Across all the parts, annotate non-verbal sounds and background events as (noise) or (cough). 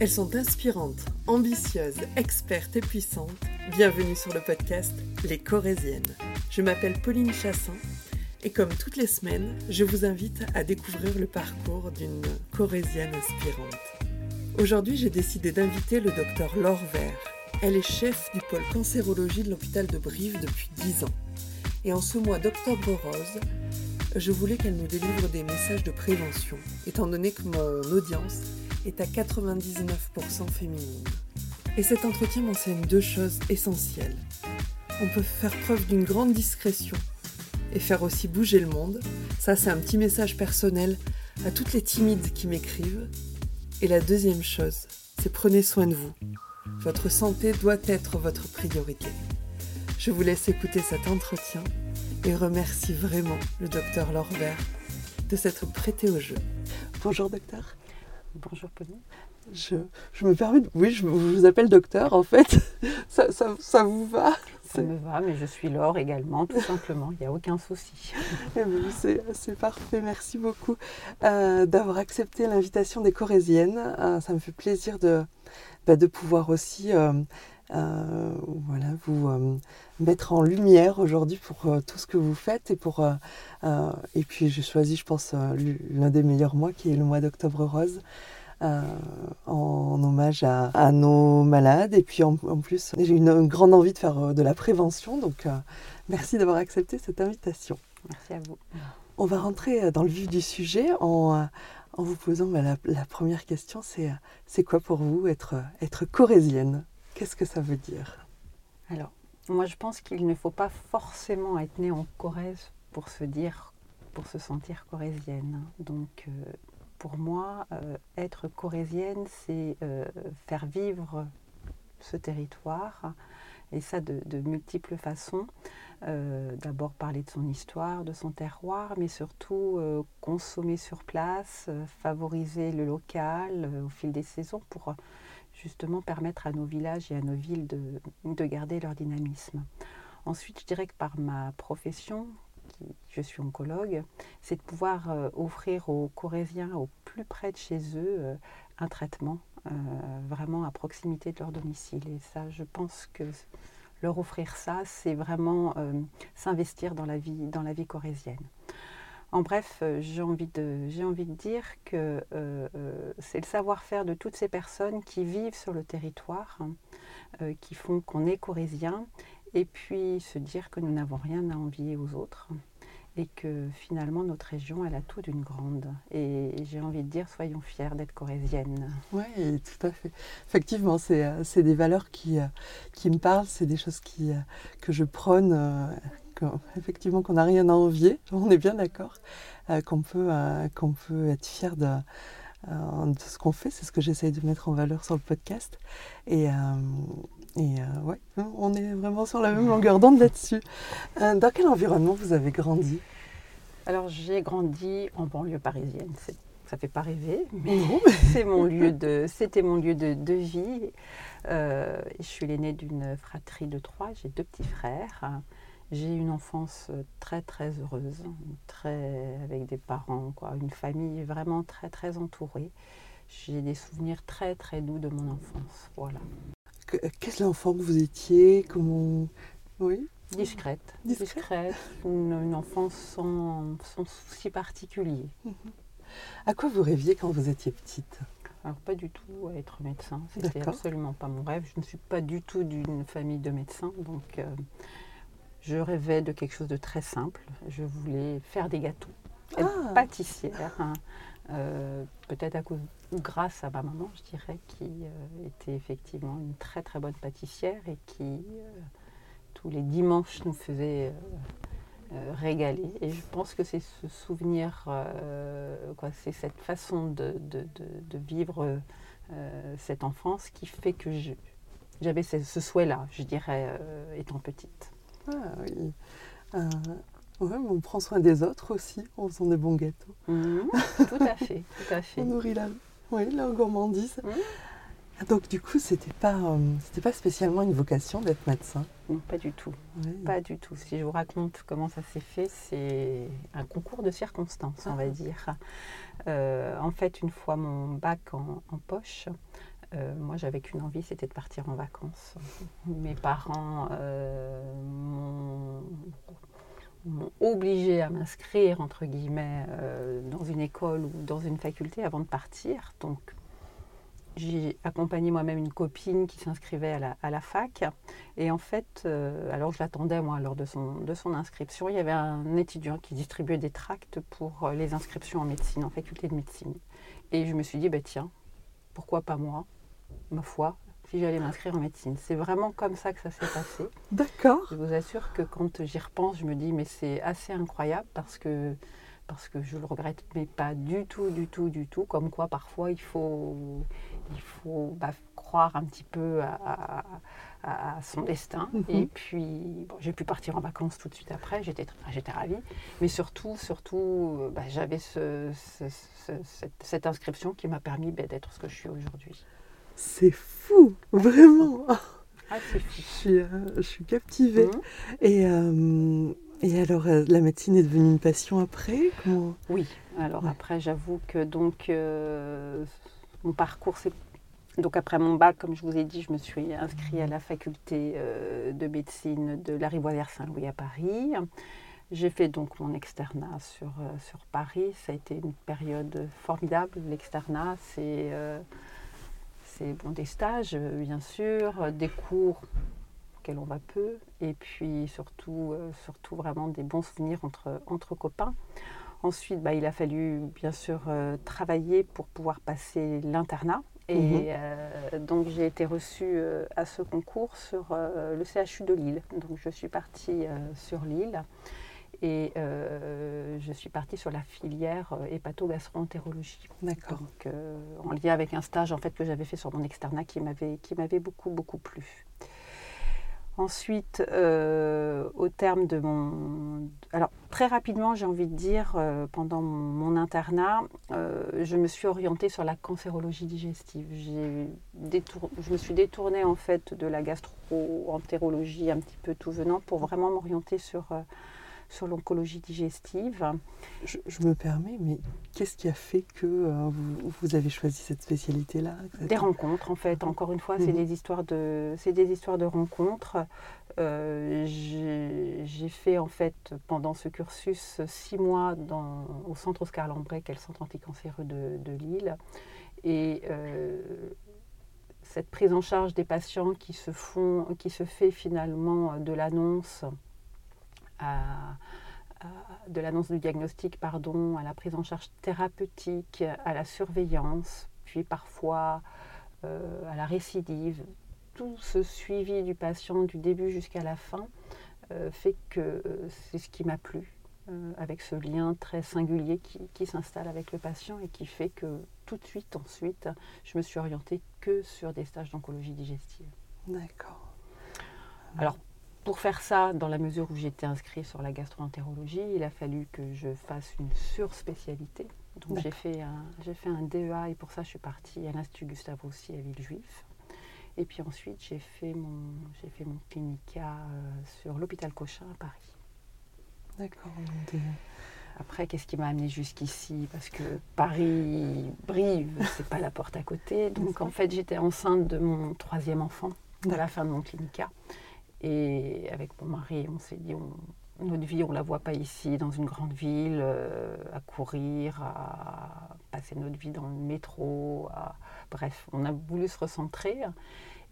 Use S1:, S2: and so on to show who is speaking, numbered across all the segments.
S1: Elles sont inspirantes, ambitieuses, expertes et puissantes. Bienvenue sur le podcast Les Corésiennes. Je m'appelle Pauline Chassin et comme toutes les semaines, je vous invite à découvrir le parcours d'une Corésienne inspirante. Aujourd'hui, j'ai décidé d'inviter le docteur Laure Vert. Elle est chef du pôle cancérologie de l'hôpital de Brive depuis 10 ans. Et en ce mois d'octobre rose, je voulais qu'elle nous délivre des messages de prévention, étant donné que mon audience est à 99% féminine. Et cet entretien m'enseigne deux choses essentielles. On peut faire preuve d'une grande discrétion et faire aussi bouger le monde. Ça, c'est un petit message personnel à toutes les timides qui m'écrivent. Et la deuxième chose, c'est prenez soin de vous. Votre santé doit être votre priorité. Je vous laisse écouter cet entretien et remercie vraiment le docteur Lorbert de s'être prêté au jeu. Bonjour docteur.
S2: Bonjour Pauline.
S1: Je, me permets, de, oui, je, vous appelle docteur en fait. (laughs) Ça, ça, vous va?
S2: Ça me va, mais je suis Laure également, tout simplement. Il n'y a aucun souci. (laughs)
S1: Eh ben, c'est parfait, merci beaucoup euh, d'avoir accepté l'invitation des Corésiennes. Euh, ça me fait plaisir de, bah, de pouvoir aussi euh, euh, voilà, vous euh, mettre en lumière aujourd'hui pour euh, tout ce que vous faites et pour et puis j'ai choisi je pense l'un des meilleurs mois qui est le mois d'octobre rose en hommage à, nos malades et puis en, plus j'ai une, une, grande envie de faire de la prévention donc merci d'avoir accepté cette invitation.
S2: Merci à vous.
S1: On va rentrer dans le vif du sujet en, en vous posant bah, la, la, première question c'est c'est quoi pour vous être être corésienne? Qu'est-ce que ça veut dire?
S2: Alors, moi je pense qu'il ne faut pas forcément être né en Corrèze pour se dire, pour se sentir corésienne. Donc, euh, pour moi, euh, être corésienne, c'est euh, faire vivre ce territoire, et ça de multiples façons. D'abord parler de son histoire, de son terroir, mais surtout consommer sur place, favoriser le local au fil des saisons pour justement permettre à nos villages et à nos villes de, de garder leur dynamisme. Ensuite, je dirais que par ma profession, je suis oncologue, c'est de pouvoir euh, offrir aux Corésiens au plus près de chez eux euh, un traitement euh, vraiment à proximité de leur domicile. Et ça, je pense que leur offrir ça, c'est vraiment s'investir dans la vie, dans la vie corésienne. En bref, euh, j'ai envie, de, dire que euh, euh, c'est le savoir-faire de toutes ces personnes qui vivent sur le territoire, hein, qui font qu'on est corésien, et puis se dire que nous n'avons rien à envier aux autres, et que finalement notre région, a tout d'une grande. Et j'ai envie de dire, soyons fiers d'être corésiennes.
S1: Oui, tout à fait. Effectivement, c'est, des valeurs qui, me parlent, c'est des choses que je prône (laughs) effectivement qu'on n'a rien à envier, on est bien d'accord, euh, qu'on peut, euh, qu'on peut être fier de, euh, de ce qu'on fait, c'est ce que j'essaye de mettre en valeur sur le podcast. Et, et ouais, on est vraiment sur la même longueur d'onde là-dessus. dans quel environnement vous avez grandi?
S2: Alors j'ai grandi en banlieue parisienne, ça fait pas rêver, mais (laughs) c'est mon lieu de, c'était mon lieu de, de vie. je suis l'aînée d'une fratrie de trois, j'ai deux petits frères. J'ai une enfance euh, très très heureuse, très avec des parents, quoi, une famille vraiment très très entourée. J'ai des souvenirs très très doux de mon enfance, voilà.
S1: Qu'est-ce l'enfant que vous étiez? Comment Oui.
S2: Discrète, discrète, une, enfance sans, sans souci particulier. Mhm.
S1: À quoi vous rêviez quand vous étiez petite?
S2: Alors pas du tout à être médecin, c'était absolument pas mon rêve. Je ne suis pas du tout d'une famille de médecins, donc euh, je rêvais de quelque chose de très simple. Je voulais faire des gâteaux, être ah. pâtissière. Hein. Euh, peut-être à cause, grâce à ma maman, je dirais, qui euh, était effectivement une très très bonne pâtissière et qui euh, tous les dimanches nous faisait régaler. Et je pense que c'est ce souvenir, quoi, c'est cette façon de, de, de, vivre cette enfance qui fait que j'avais ce, ce souhait-là, je dirais, étant petite.
S1: Ah oui. Euh, on prend soin des autres aussi en faisant des bons gâteaux.
S2: Mhm. tout à fait, tout à fait.
S1: on nourrit la, oui, la gourmandise. Mhm. Donc du coup, c'était pas, euh, c'était pas spécialement une vocation d'être médecin?
S2: Non, pas du tout, pas du tout. Si je vous raconte comment ça s'est fait, c'est un concours de circonstances, on va ah. dire. Euh, en fait, une fois mon bac en, poche, Euh, moi, j'avais qu'une envie, c'était de partir en vacances. Mes parents m'ont obligé à m'inscrire, entre guillemets, dans une école ou dans une faculté avant de partir. Donc, j'ai accompagné moi-même une copine qui s'inscrivait à la, fac. Et en fait, euh, alors je l'attendais moi lors de son, inscription, il y avait un étudiant qui distribuait des tracts pour euh, les inscriptions en médecine, en faculté de médecine. Et je me suis dit, bah, tiens, pourquoi pas moi, ma foi, si j'allais m'inscrire en médecine. C'est vraiment comme ça que ça s'est passé.
S1: D'accord.
S2: Je vous assure que quand j'y repense, je me dis, mais c'est assez incroyable parce que parce que je le regrette, mais pas du tout, du tout, du tout. Comme quoi, parfois, il faut, il faut bah, croire un petit peu à, son destin. Mhm. Et puis, j'ai pu partir en vacances tout de suite après. J'étais, j'étais ravie. Mais surtout, surtout, bah, j'avais cette, inscription qui m'a permis bah, d'être ce que je suis aujourd'hui.
S1: C'est fou, vraiment.
S2: Ah, c'est fou. (laughs)
S1: Je suis, euh, je suis captivée. Et euh, et alors, euh, la médecine est devenue une passion après
S2: Oui, alors après, j'avoue que donc euh, mon parcours, c'est. Donc après mon bac, comme je vous ai dit, je me suis inscrite à la faculté de médecine de la Rivoisière-Saint-Louis à Paris. J'ai fait donc mon externat sur, sur Paris. Ça a été une période formidable. L'externat, c'est c'est bon, des stages, bien sûr, des cours on va peu, et puis surtout, euh, surtout vraiment des bons souvenirs entre, entre copains. Ensuite, bah, il a fallu bien sûr euh, travailler pour pouvoir passer l'internat. Et mhm. euh, donc j'ai été reçue à ce concours sur le CHU de Lille. Donc je suis partie sur Lille et je suis partie sur la filière hépato-gastro-entérologie.
S1: D'accord.
S2: Donc en lien avec un stage en fait que j'avais fait sur mon externat qui m'avait qui m'avait beaucoup beaucoup plu. Ensuite, euh, au terme de mon... Alors, très rapidement, j'ai envie de dire, euh, pendant mon, internat, euh, je me suis orientée sur la cancérologie digestive. Je me suis détournée, en fait, de la gastro-entérologie un petit peu tout venant pour vraiment m'orienter sur sur l'oncologie digestive.
S1: Je, me permets, mais qu'est-ce qui a fait que euh, vous, avez choisi cette spécialité-là
S2: Des rencontres, en fait. Encore une fois, c'est mhm. des histoires de, c'est des histoires de rencontres. Euh, j'ai fait en fait pendant ce cursus six mois dans, au centre Oscar Lambré, qui est le centre anticancéreux de, de Lille, et euh, cette prise en charge des patients qui se font, qui se fait finalement de l'annonce de l'annonce du diagnostic, pardon, à la prise en charge thérapeutique, à la surveillance, puis parfois euh, à la récidive. Tout ce suivi du patient du début jusqu'à la fin euh, fait que euh, c'est ce qui m'a plu, avec ce lien très singulier qui, qui s'installe avec le patient et qui fait que tout de suite ensuite, je me suis orientée que sur des stages d'oncologie digestive.
S1: D'accord.
S2: Alors pour faire ça, dans la mesure où j'étais inscrite sur la gastroentérologie, il a fallu que je fasse une surspécialité. Donc j'ai fait, un, j'ai fait un DEA et pour ça je suis partie à l'Institut Gustave Roussy à Villejuif. Et puis ensuite j'ai fait mon, j'ai fait mon clinica euh, sur l'hôpital Cochin à Paris.
S1: D'accord.
S2: Après, qu'est-ce qui m'a amené jusqu'ici? Parce que Paris, Brive, c'est pas la porte à côté. (laughs) Donc en fait, j'étais enceinte de mon troisième enfant à la fin de mon clinica. Et avec mon mari, on s'est dit, notre vie, on ne la voit pas ici, dans une grande ville, euh, à courir, à passer notre vie dans le métro. Bref, on a voulu se recentrer.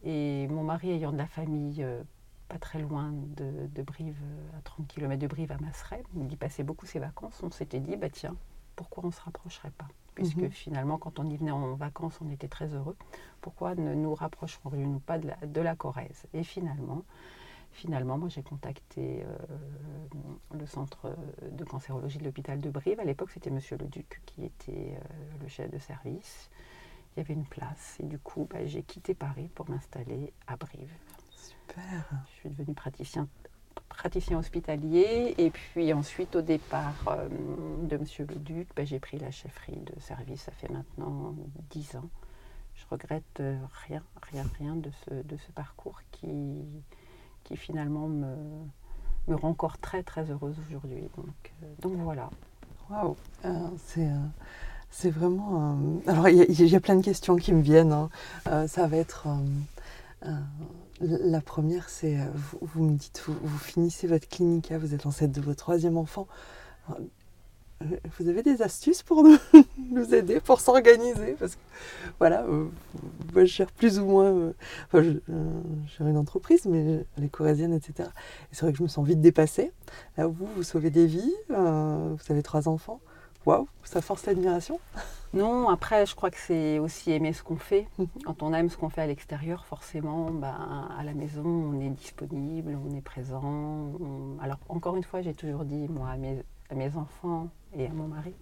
S2: Et mon mari, ayant de la famille euh, pas très loin de, Brive, à 30 km de Brive à Masseray, il y passait beaucoup ses vacances, on s'était dit, bah tiens, pourquoi on ne se rapprocherait pas Puisque mhm. finalement, quand on y venait en vacances, on était très heureux. Pourquoi ne nous rapprocherions-nous pas de la, de la Corrèze? Et finalement, finalement, moi j'ai contacté euh, le centre de cancérologie de l'hôpital de Brive. À l'époque, c'était Monsieur le Duc qui était euh, le chef de service. Il y avait une place et du coup, bah, j'ai quitté Paris pour m'installer à Brive.
S1: Super.
S2: Je suis devenue praticien, praticien hospitalier et puis ensuite, au départ euh, de Monsieur le Duc, bah, j'ai pris la chefferie de service. Ça fait maintenant dix ans. Je regrette rien, rien, rien de ce, parcours qui qui finalement me, rend encore très très heureuse aujourd'hui. Donc, euh, voilà.
S1: Waouh, euh, c'est C'est vraiment. Alors, il y, a plein de questions qui me viennent. Hein. ça va être. La première, c'est vous, me dites, vous, vous, finissez votre clinique, vous êtes enceinte de votre troisième enfant. Vous avez des astuces pour (laughs) nous, aider, pour s'organiser? Parce que voilà, euh, moi je gère plus ou moins, euh, enfin, je, euh, gère une entreprise, mais les corésiennes, etc. Et c'est vrai que je me sens vite dépassée. Là, vous, vous sauvez des vies, vous avez trois enfants. Waouh, ça force l'admiration.
S2: Non, après, je crois que c'est aussi aimer ce qu'on fait. Mhm. Quand on aime ce qu'on fait à l'extérieur, forcément, ben, à la maison, on est disponible, on est présent. Alors, encore une fois, j'ai toujours dit, moi, à mes, à mes enfants et à mon mari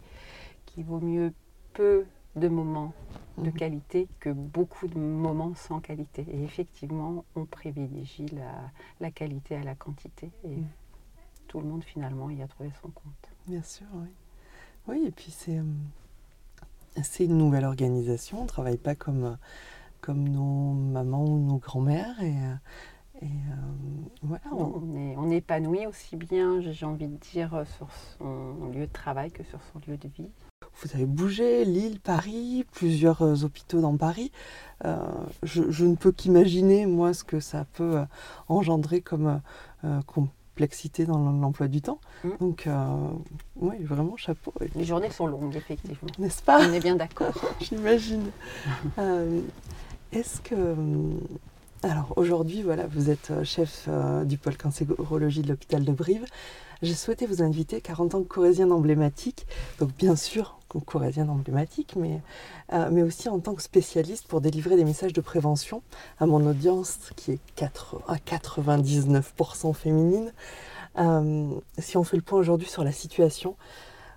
S2: qu'il vaut mieux peu de moments de mhm. qualité que beaucoup de moments sans qualité. Et effectivement, on privilégie la, qualité à la quantité. Et mhm. tout le monde, finalement, y a trouvé son compte.
S1: Bien sûr, oui. Oui, et puis c'est, euh, c'est une nouvelle organisation. On ne travaille pas comme, comme nos mamans ou nos grands-mères. Et, euh, et
S2: euh, voilà, on... est, on épanouit aussi bien, j'ai envie de dire, sur son lieu de travail que sur son lieu de vie.
S1: Vous avez bougé, Lille, Paris, plusieurs euh, hôpitaux dans Paris. Euh, je, ne peux qu'imaginer, moi, ce que ça peut engendrer comme complexité dans l'emploi du temps. Mmh. Donc, oui, vraiment, chapeau.
S2: Les journées sont longues, effectivement.
S1: N'est-ce pas?
S2: On est bien d'accord. (laughs)
S1: J'imagine. (laughs) Est-ce que alors aujourd'hui, voilà, vous êtes euh, chef euh, du pôle cancérologie de l'hôpital de Brive. J'ai souhaité vous inviter car en tant que corésienne emblématique, donc bien sûr corésienne emblématique, mais, euh, mais aussi en tant que spécialiste pour délivrer des messages de prévention à mon audience qui est 4, à 99% féminine. si on fait le point aujourd'hui sur la situation,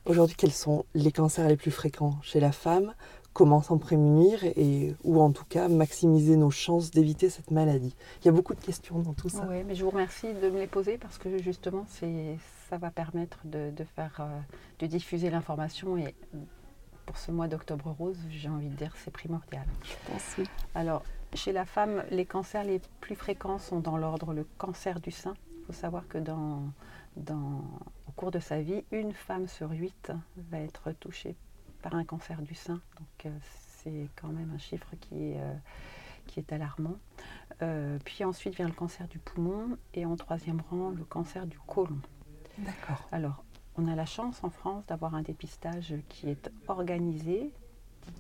S1: aujourd'hui quels sont les cancers les plus fréquents chez la femme, comment s'en prémunir et ou en tout cas maximiser nos chances d'éviter cette maladie. Il y a beaucoup de questions dans tout ça.
S2: Oui, mais je vous remercie de me les poser parce que justement ça va permettre de, faire euh, de diffuser l'information et pour ce mois d'octobre rose, j'ai envie de dire c'est primordial.
S1: Je pense oui.
S2: Alors chez la femme, les cancers les plus fréquents sont dans l'ordre le cancer du sein. Il faut savoir que dans, dans, au cours de sa vie, une femme sur huit va être touchée par un cancer du sein. Donc euh, c'est quand même un chiffre qui est, euh, qui est alarmant. Euh, puis ensuite vient le cancer du poumon et en troisième rang le cancer du côlon.
S1: D'accord.
S2: Alors on a la chance en France d'avoir un dépistage qui est organisé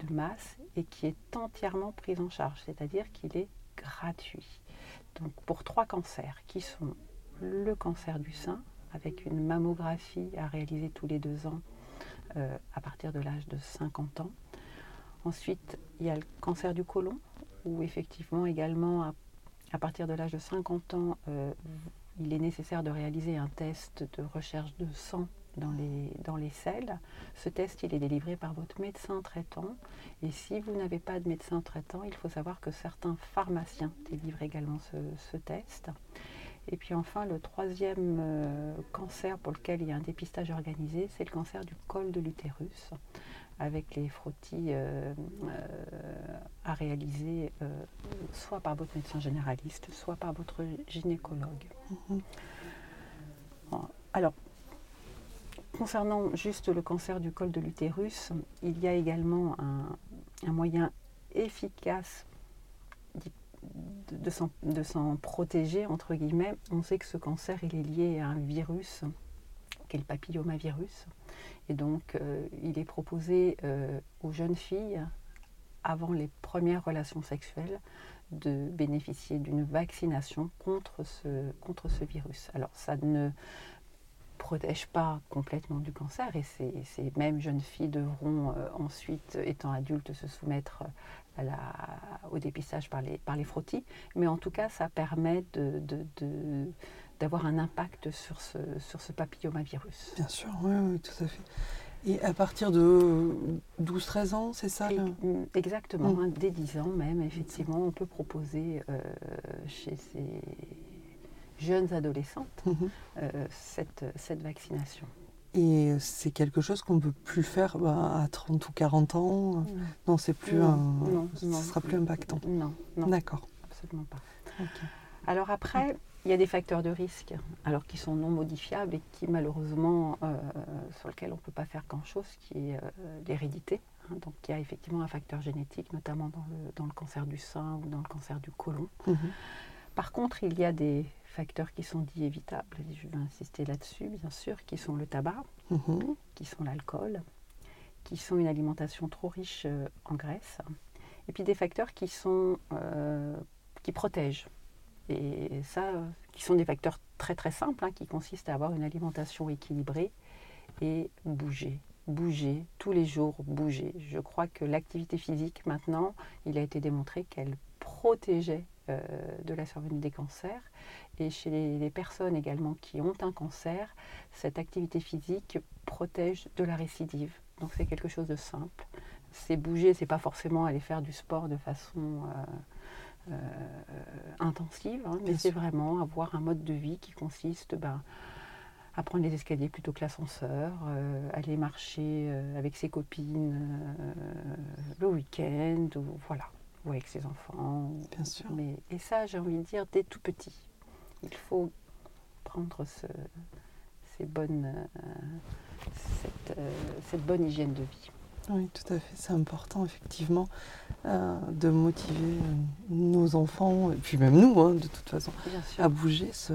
S2: de masse et qui est entièrement pris en charge, c'est-à-dire qu'il est gratuit. Donc pour trois cancers qui sont le cancer du sein avec une mammographie à réaliser tous les deux ans euh, à partir de l'âge de 50 ans. Ensuite, il y a le cancer du côlon, où effectivement également à, partir de l'âge de 50 ans, euh, il est nécessaire de réaliser un test de recherche de sang dans les, dans les selles. Ce test, il est délivré par votre médecin traitant. Et si vous n'avez pas de médecin traitant, il faut savoir que certains pharmaciens délivrent également ce test. Et puis enfin, le troisième euh, cancer pour lequel il y a un dépistage organisé, c'est le cancer du col de l'utérus, avec les frottis euh, euh, à réaliser soit par votre médecin généraliste, soit par votre gynécologue. Mhm. Alors, concernant juste le cancer du col de l'utérus, il y a également un moyen efficace de, s'en protéger, entre guillemets, on sait que ce cancer il est lié à un virus, qui est le papillomavirus. Et donc, euh, il est proposé euh, aux jeunes filles, avant les premières relations sexuelles, de bénéficier d'une vaccination contre ce, contre ce virus. Alors, ça ne protège pas complètement du cancer et ces, mêmes jeunes filles devront euh, ensuite, étant adultes, se soumettre à la, au dépistage par les, par les frottis. Mais en tout cas, ça permet de, d'avoir un impact sur ce, sur ce papillomavirus.
S1: Bien sûr, oui, tout à fait. Et à partir de 12-13 ans, c'est ça
S2: mm, Exactement, mm. hein, dès 10 ans même, effectivement, on peut proposer euh, chez ces jeunes adolescentes mhm. euh, cette, cette vaccination.
S1: Et c'est quelque chose qu'on ne peut plus faire bah, à 30 ou 40 ans Non, c'est plus un... non, ce sera plus impactant.
S2: Non, non.
S1: D'accord.
S2: Absolument pas. Alors après, il y a des facteurs de risque, alors qui sont non modifiables et qui malheureusement, euh, sur lesquels on ne peut pas faire grand-chose, qui est euh, l'hérédité. Hein. Donc il y a effectivement un facteur génétique, notamment dans le, dans le cancer du sein ou dans le cancer du côlon.
S1: Mhm.
S2: Par contre, il y a des facteurs qui sont dits évitables, et je vais insister là-dessus, bien sûr, qui sont le tabac,
S1: Mhm.
S2: qui sont l'alcool, qui sont une alimentation trop riche euh, en graisse, et puis des facteurs qui sont euh, qui protègent. Et ça, euh, qui sont des facteurs très très simples, hein, qui consistent à avoir une alimentation équilibrée et bouger. Bouger, tous les jours, bouger. Je crois que l'activité physique, maintenant, il a été démontré qu'elle protégeait euh, de la survenue des cancers. Et chez les, les personnes également qui ont un cancer, cette activité physique protège de la récidive. Donc c'est quelque chose de simple. C'est bouger, c'est pas forcément aller faire du sport de façon euh, euh, intensive, hein, mais c'est vraiment avoir un mode de vie qui consiste ben, à prendre les escaliers plutôt que l'ascenseur, euh, aller marcher euh, avec ses copines euh, le week-end, ou voilà, ou avec ses enfants.
S1: Bien sûr.
S2: mais, et ça, j'ai envie de dire, dès tout petit. Il faut prendre ce- ces bonnes, euh, cette, euh, cette bonne hygiène de vie.
S1: Oui, tout à fait. C'est important, effectivement, euh, de motiver nos enfants, et puis même nous, hein, de toute façon, à bouger. Ce,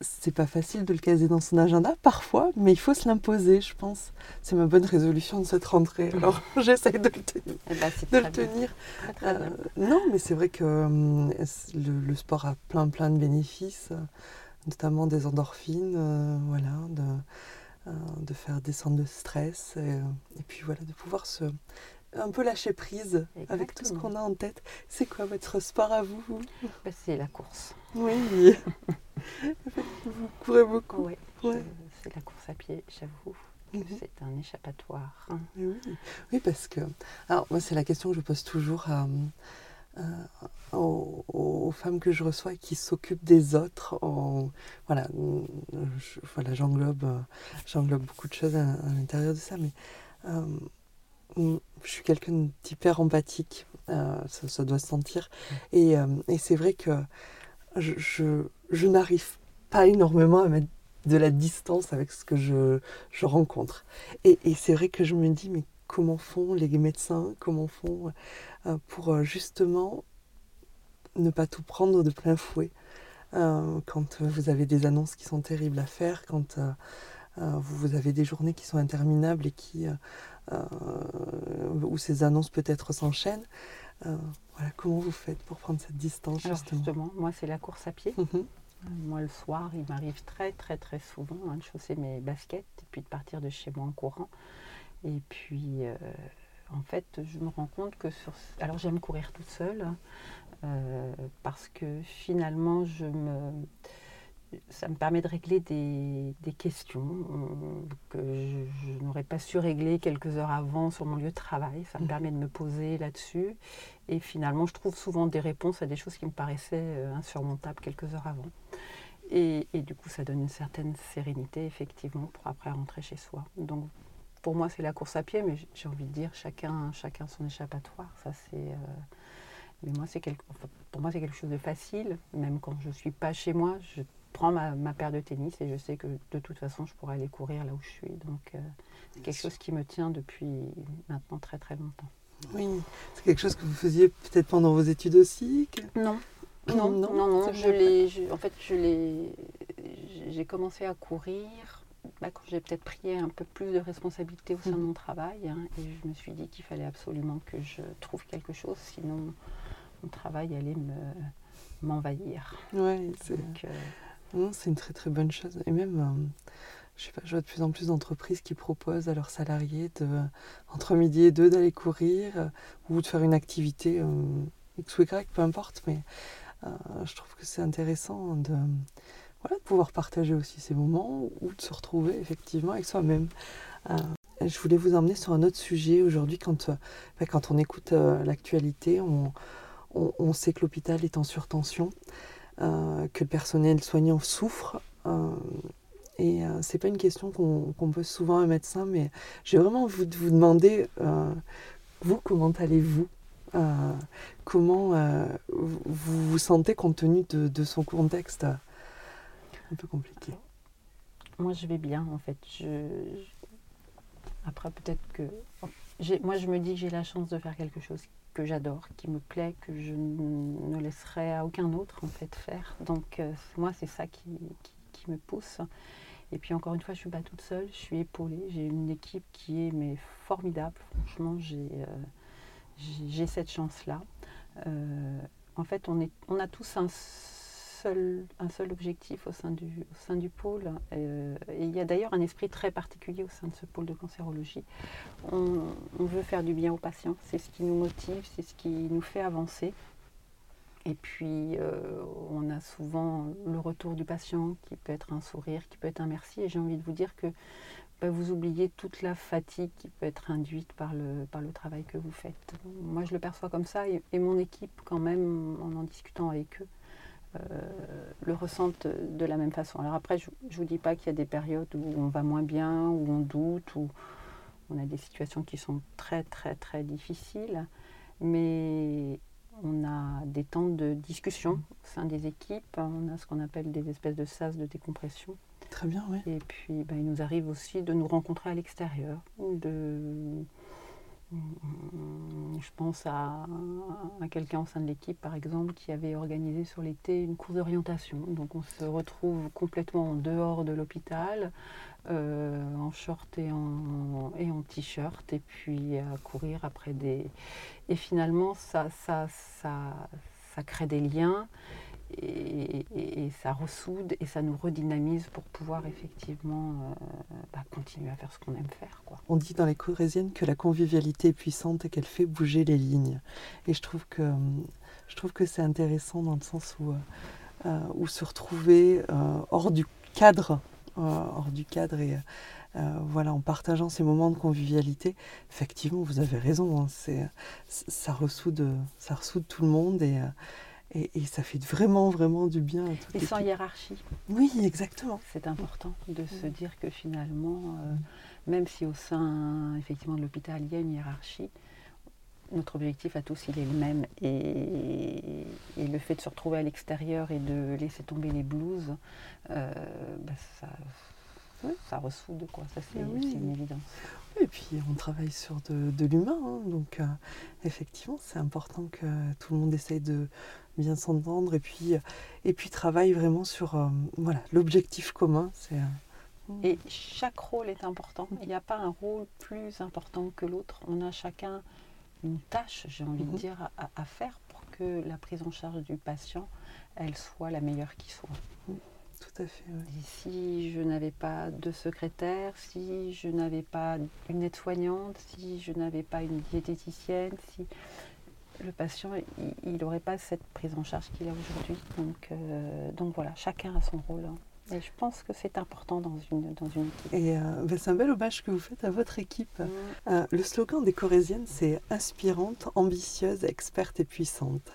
S1: c'est pas facile de le caser dans son agenda parfois, mais il faut se l'imposer, je pense. C'est ma bonne résolution de cette rentrée. Alors, (laughs) j'essaye de le tenir.
S2: Eh ben,
S1: De le tenir.
S2: Très, très bien.
S1: Euh, non, mais c'est vrai que euh, le, le sport a plein plein de bénéfices, euh, notamment des endorphines, voilà, de, de faire descendre le stress, et, et puis voilà, de pouvoir se un peu lâcher prise avec tout ce qu'on a en tête. C'est quoi votre sport à vous?
S2: Ben, c'est la course.
S1: Oui, (laughs) vous courez beaucoup.
S2: Ouais,
S1: Ouais.
S2: c'est la course à pied, j'avoue.
S1: Mhm.
S2: C'est un échappatoire. hein.
S1: Oui, parce que. Alors, moi, c'est la question que je pose toujours à, à- aux, aux femmes que je reçois et qui s'occupent des autres. En, voilà, je- voilà j'englobe, euh, beaucoup de choses à, à l'intérieur de ça, mais euh, je suis quelqu'un d'hyper empathique, euh, ça, ça doit se sentir. Et, euh, et c'est vrai que je, je, n'arrive pas énormément à mettre de la distance avec ce que je, je rencontre. Et, et c'est vrai que je me dis, mais comment font les médecins, comment font euh, pour euh, justement ne pas tout prendre de plein fouet euh, quand vous avez des annonces qui sont terribles à faire, quand vous avez des journées qui sont interminables et qui, où ces annonces peut-être s'enchaînent. Euh, voilà, comment vous faites pour prendre cette distance
S2: Alors
S1: justement
S2: justement, moi c'est la course à pied.
S1: Mhm.
S2: Moi le soir, il m'arrive très très très souvent hein, de chausser mes baskets et puis de partir de chez moi en courant. Et puis euh, en fait, je me rends compte que sur... Alors j'aime courir toute seule hein, euh, parce que finalement, je me... ça me permet de régler des, des questions euh, que je, je n'aurais pas su régler quelques heures avant sur mon lieu de travail. Ça me
S1: Mhm.
S2: permet de me poser là-dessus. Et finalement, je trouve souvent des réponses à des choses qui me paraissaient euh, insurmontables quelques heures avant. Et, et du coup, ça donne une certaine sérénité, effectivement, pour après rentrer chez soi. Donc, pour moi, c'est la course à pied, mais j'ai envie de dire chacun, chacun son échappatoire. Ça, c'est. euh, Mais moi, c'est quelque... enfin, pour moi, c'est quelque chose de facile. Même quand je ne suis pas chez moi, je prends ma, ma paire de tennis et je sais que de toute façon, je pourrais aller courir là où je suis. Donc, euh, c'est quelque chose qui me tient depuis maintenant très très longtemps.
S1: Oui, c'est quelque chose que vous faisiez peut-être pendant vos études aussi que-
S2: Non.
S1: Non,
S2: Non,
S1: non,
S2: je l'ai, je- en fait, je l'ai, j'ai- commencé à courir bah, quand j'ai peut-être pris un peu plus de responsabilité au sein de
S1: Mhm.
S2: mon travail, hein, et je me suis dit qu'il fallait absolument que je trouve quelque chose, sinon mon travail allait me m'envahir.
S1: Ouais, c'est
S2: Donc, euh,
S1: c'est une très très bonne chose. Et même, euh, je sais pas, je vois de plus en plus d'entreprises qui proposent à leurs salariés de, entre midi et deux d'aller courir euh, ou de faire une activité euh, X ou Y, peu importe. Mais je trouve que c'est intéressant de, voilà, pouvoir partager aussi ces moments ou de se retrouver effectivement avec soi-même. Je voulais vous emmener sur un autre sujet aujourd'hui. Quand, bah, on écoute l'actualité, on, on- sait que l'hôpital est en surtension, que le personnel soignant souffre. euh, et euh, c'est pas une question qu'on pose souvent à un médecin, mais j'ai vraiment envie de vous demander, euh, vous, comment allez-vous Euh, Comment euh, vous vous sentez compte tenu de, son contexte? Euh, un peu compliqué
S2: moi, je vais bien, en fait. Après, peut-être que moi, je me dis que j'ai la chance de faire quelque chose que j'adore, qui me plaît, que je ne laisserai à aucun autre en fait faire. Donc euh, moi, c'est ça qui, me pousse. Et puis encore une fois, je ne suis pas toute seule, je suis épaulée. J'ai une équipe qui est mais formidable. Franchement, j'ai j'ai cette chance-là. Euh, en fait, on, est, on a tous un seul, un seul objectif au sein du, pôle. Euh, et il y a d'ailleurs un esprit très particulier au sein de ce pôle de cancérologie. On, veut faire du bien aux patients. C'est ce qui nous motive, c'est ce qui nous fait avancer. Et puis, euh, on a souvent le retour du patient qui peut être un sourire, qui peut être un merci. Et j'ai envie de vous dire que bah, vous oubliez toute la fatigue qui peut être induite par le, travail que vous faites. Moi, je le perçois comme ça et, mon équipe, quand même, en en discutant avec eux, le ressentent de la même façon. Alors après, je ne vous dis pas qu'il y a des périodes où on va moins bien, où on doute, où on a des situations qui sont très, très, très difficiles, mais on a des temps de discussion au sein des équipes, on a ce qu'on appelle des espèces de sas de décompression
S1: Très bien, oui.
S2: Et puis, ben, il nous arrive aussi de nous rencontrer à l'extérieur, de je pense à, quelqu'un au sein de l'équipe, par exemple, qui avait organisé sur l'été une course d'orientation. Donc on se retrouve complètement en dehors de l'hôpital, euh, en short et en, et en t-shirt, et puis à courir après des... Et finalement, ça, ça, ça, ça crée des liens et, ça ressoude et ça nous redynamise pour pouvoir effectivement euh, bah, continuer à faire ce qu'on aime faire.
S1: On dit dans les corésiennes que la convivialité est puissante et qu'elle fait bouger les lignes. Et je trouve que, je trouve que c'est intéressant dans le sens où, euh, où se retrouver euh, hors du cadre, hors du cadre et voilà, en partageant ces moments de convivialité, effectivement, vous avez raison, hein, ça, ressoude, ça ressoude tout le monde et, et, ça fait vraiment, vraiment du bien.
S2: et sans hiérarchie.
S1: Oui, exactement.
S2: C'est important de se dire que finalement, euh, même si au sein effectivement de l'hôpital il y a une hiérarchie, notre objectif à tous il est le même. Et, le fait de se retrouver à l'extérieur et de laisser tomber les blues, euh, bah, ça, ça ressoude, quoi. Ça, c'est ah une évidence.
S1: Et puis, on travaille sur de, l'humain. Hein. donc, euh, effectivement, c'est important que tout le monde essaye de bien s'entendre et puis, et puis travaille vraiment sur euh, voilà, l'objectif commun. C'est,
S2: euh, et chaque rôle est important. Il n'y a pas un rôle plus important que l'autre. On a chacun une tâche, j'ai envie de mhm. dire, à, faire pour que la prise en charge du patient, elle soit la meilleure qui soit.
S1: Tout à fait.
S2: si je n'avais pas de secrétaire, si je n'avais pas une aide-soignante, si je n'avais pas une diététicienne, si le patient, il n'aurait pas cette prise en charge qu'il a aujourd'hui. Donc, euh, donc voilà, chacun a son rôle. Hein. Et je pense que c'est important dans une, dans une équipe.
S1: Et euh, ben, c'est un bel hommage que vous faites à votre équipe. Mm. Euh, le slogan des Corésiennes, c'est inspirante, ambitieuse, experte et puissante.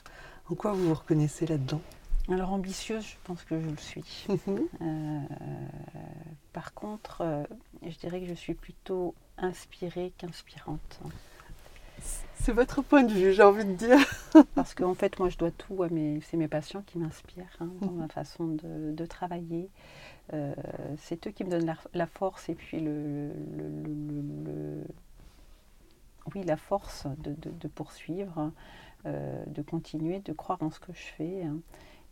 S1: En quoi vous vous reconnaissez là-dedans?
S2: Alors ambitieuse, je pense que je le suis. Mhm. par contre, je dirais que je suis plutôt inspirée qu'inspirante.
S1: C'est votre point de vue, j'ai envie de dire. (laughs)
S2: Parce qu'en fait, moi, je dois tout à mes, c'est mes patients qui m'inspirent hein, dans ma façon de, travailler. Euh, c'est eux qui me donnent la, force et puis le, oui, la force de, poursuivre, euh, de continuer, de croire en ce que je fais. Hein.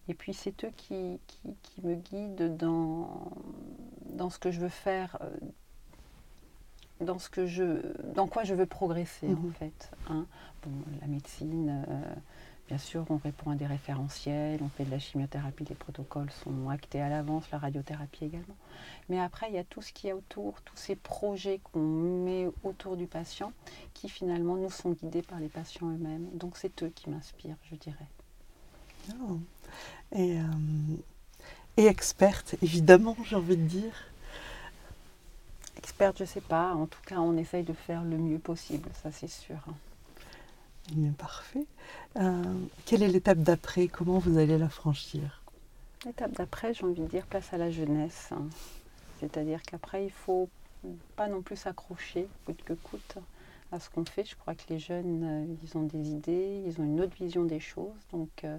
S2: Et puis c'est eux qui, qui, me guident dans, dans ce que je veux faire euh, dans ce que je, dans quoi je veux progresser en mhm. fait. Hein. la médecine, euh, bien sûr, on répond à des référentiels, on fait de la chimiothérapie, les protocoles sont actés à l'avance, la radiothérapie également. Mais après, il y a tout ce qu'il y a autour, tous ces projets qu'on met autour du patient, qui finalement nous sont guidés par les patients eux-mêmes. Donc c'est eux qui m'inspirent, je dirais.
S1: Et, euh, et experte, évidemment, j'ai envie de dire.
S2: Experte, je ne sais pas. En tout cas, on essaye de faire le mieux possible, ça c'est sûr.
S1: parfait. Euh, quelle est l'étape d'après? Comment vous allez la franchir?
S2: L'étape d'après, j'ai envie de dire place à la jeunesse. C'est-à-dire qu'après, il ne faut pas non plus s'accrocher, coûte que coûte, à ce qu'on fait. Je crois que les jeunes, euh, ils ont des idées, ils ont une autre vision des choses. Donc, euh,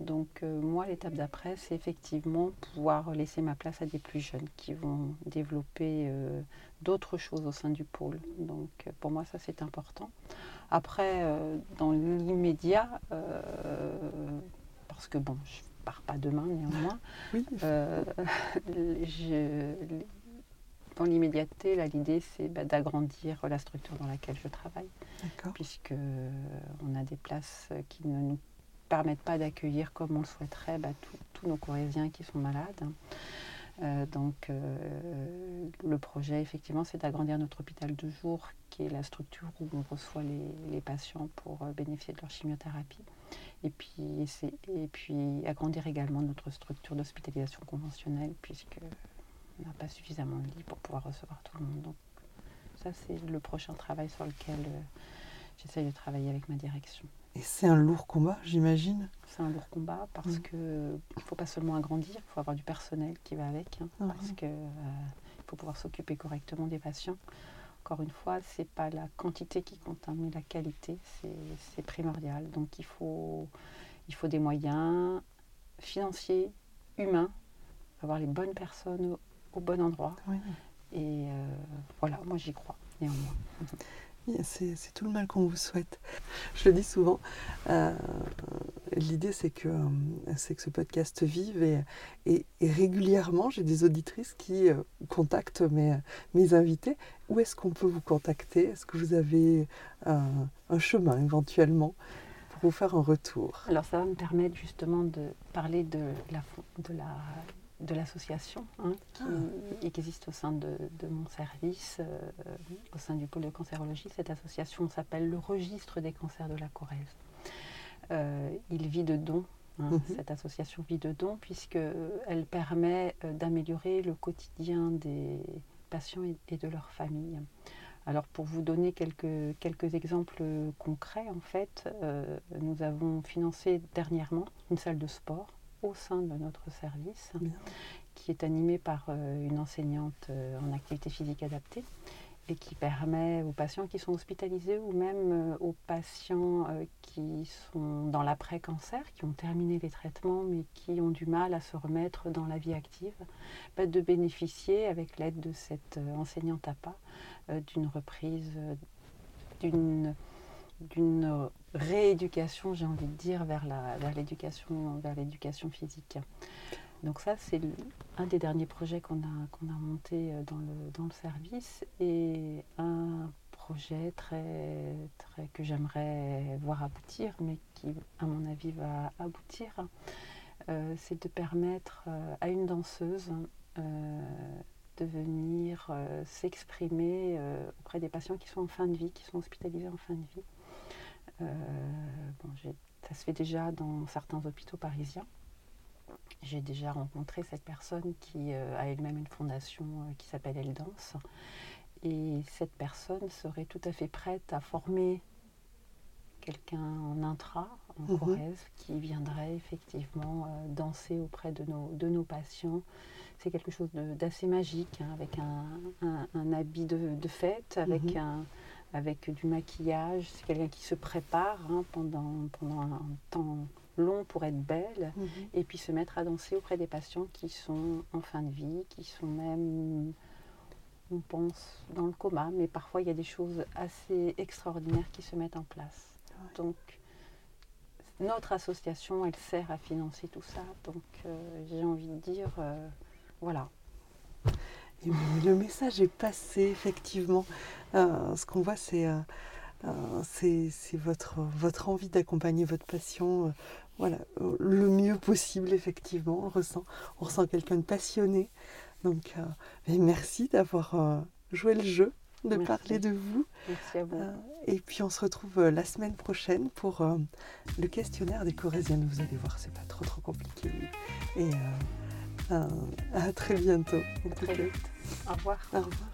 S2: Donc moi, l'étape d'après, c'est effectivement pouvoir laisser ma place à des plus jeunes qui vont développer d'autres choses au sein du pôle. Donc pour moi, ça c'est important. Après, dans l'immédiat, parce que bon, je pars pas demain néanmoins, (laughs) oui. (laughs) je, dans l'immédiateté, l'idée, c'est bah, d'agrandir la structure dans laquelle je travaille, puisque euh, on a des places qui ne nous permettent pas d'accueillir comme on le souhaiterait bah, tous nos Corésiens qui sont malades. Euh, donc euh, le projet, effectivement, c'est d'agrandir notre hôpital de jour, qui est la structure où on reçoit les, patients pour bénéficier de leur chimiothérapie. Et puis, et puis agrandir également notre structure d'hospitalisation conventionnelle, puisque on n'a pas suffisamment de lits pour pouvoir recevoir tout le monde. Donc ça, c'est le prochain travail sur lequel euh, j'essaye de travailler avec ma direction.
S1: Et c'est un lourd combat, j'imagine
S2: C'est un lourd combat parce qu'il ne faut pas seulement agrandir, il faut avoir du personnel qui va avec, hein, parce qu'il euh, faut pouvoir s'occuper correctement des patients. Encore une fois, ce n'est pas la quantité qui compte, hein, mais la qualité, c'est primordial. Donc il faut, il faut des moyens financiers, humains, avoir les bonnes personnes au bon endroit. Et euh, voilà, moi j'y crois, néanmoins. (laughs)
S1: C'est tout le mal qu'on vous souhaite. Je le dis souvent, euh, l'idée c'est que, euh, que ce podcast vive et, régulièrement j'ai des auditrices qui contactent mes, mes invités. Où est-ce qu'on peut vous contacter? Est-ce que vous avez un chemin éventuellement pour vous faire un retour?
S2: Alors ça va me permettre justement de parler de la, de la de l'association hein, qui, ah. existe au sein de, mon service, euh, au sein du pôle de cancérologie. Cette association s'appelle le Registre des cancers de la Corrèze. Euh, il vit de dons. Hein, mhm. Cette association vit de dons puisqu'elle permet euh, d'améliorer le quotidien des patients et, de leurs familles. Alors pour vous donner quelques, quelques exemples concrets, en fait, nous avons financé dernièrement une salle de sport au sein de notre service, qui est animé par euh, une enseignante euh, en activité physique adaptée et qui permet aux patients qui sont hospitalisés ou même euh, aux patients qui sont dans l'après-cancer, qui ont terminé les traitements mais qui ont du mal à se remettre dans la vie active, bah, de bénéficier avec l'aide de cette enseignante APA d'une reprise, d'une d'une rééducation, j'ai envie de dire, vers l'éducation vers l'éducation physique. Donc ça, c'est un des derniers projets qu'on a, qu'on monté euh, dans le, service et un projet que j'aimerais voir aboutir, mais qui, à mon avis, va aboutir, euh, c'est de permettre euh, à une danseuse de venir s'exprimer auprès des patients qui sont en fin de vie, qui sont hospitalisés en fin de vie. Euh, ça se fait déjà dans certains hôpitaux parisiens. J'ai déjà rencontré cette personne qui euh, a elle-même une fondation euh, qui s'appelle Elle Danse. Et cette personne serait tout à fait prête à former quelqu'un en intra, en mhm. Corrèze, qui viendrait effectivement danser auprès de nos, de nos patients. C'est quelque chose d'assez magique, hein, avec un, habit de, fête, avec mhm. un, avec du maquillage. C'est quelqu'un qui se prépare hein, pendant, pendant un temps long pour être belle mhm. et puis se mettre à danser auprès des patients qui sont en fin de vie, qui sont même, on pense, dans le coma, mais parfois il y a des choses assez extraordinaires qui se mettent en place. Donc, notre association, elle sert à financer tout ça. Donc, euh, j'ai envie de dire, euh, voilà,
S1: le message est passé, effectivement. Euh, ce qu'on voit, c'est euh, euh, votre, votre envie d'accompagner votre patient voilà, le mieux possible, effectivement. On ressent, on ressent quelqu'un de passionné. Donc, merci d'avoir joué le jeu, de parler de vous.
S2: Merci à vous.
S1: et puis, on se retrouve la semaine prochaine pour le questionnaire des Corésiennes. Vous allez voir, c'est pas trop, trop compliqué. Et à très bientôt.
S2: Très vite. Au revoir.
S1: Au revoir.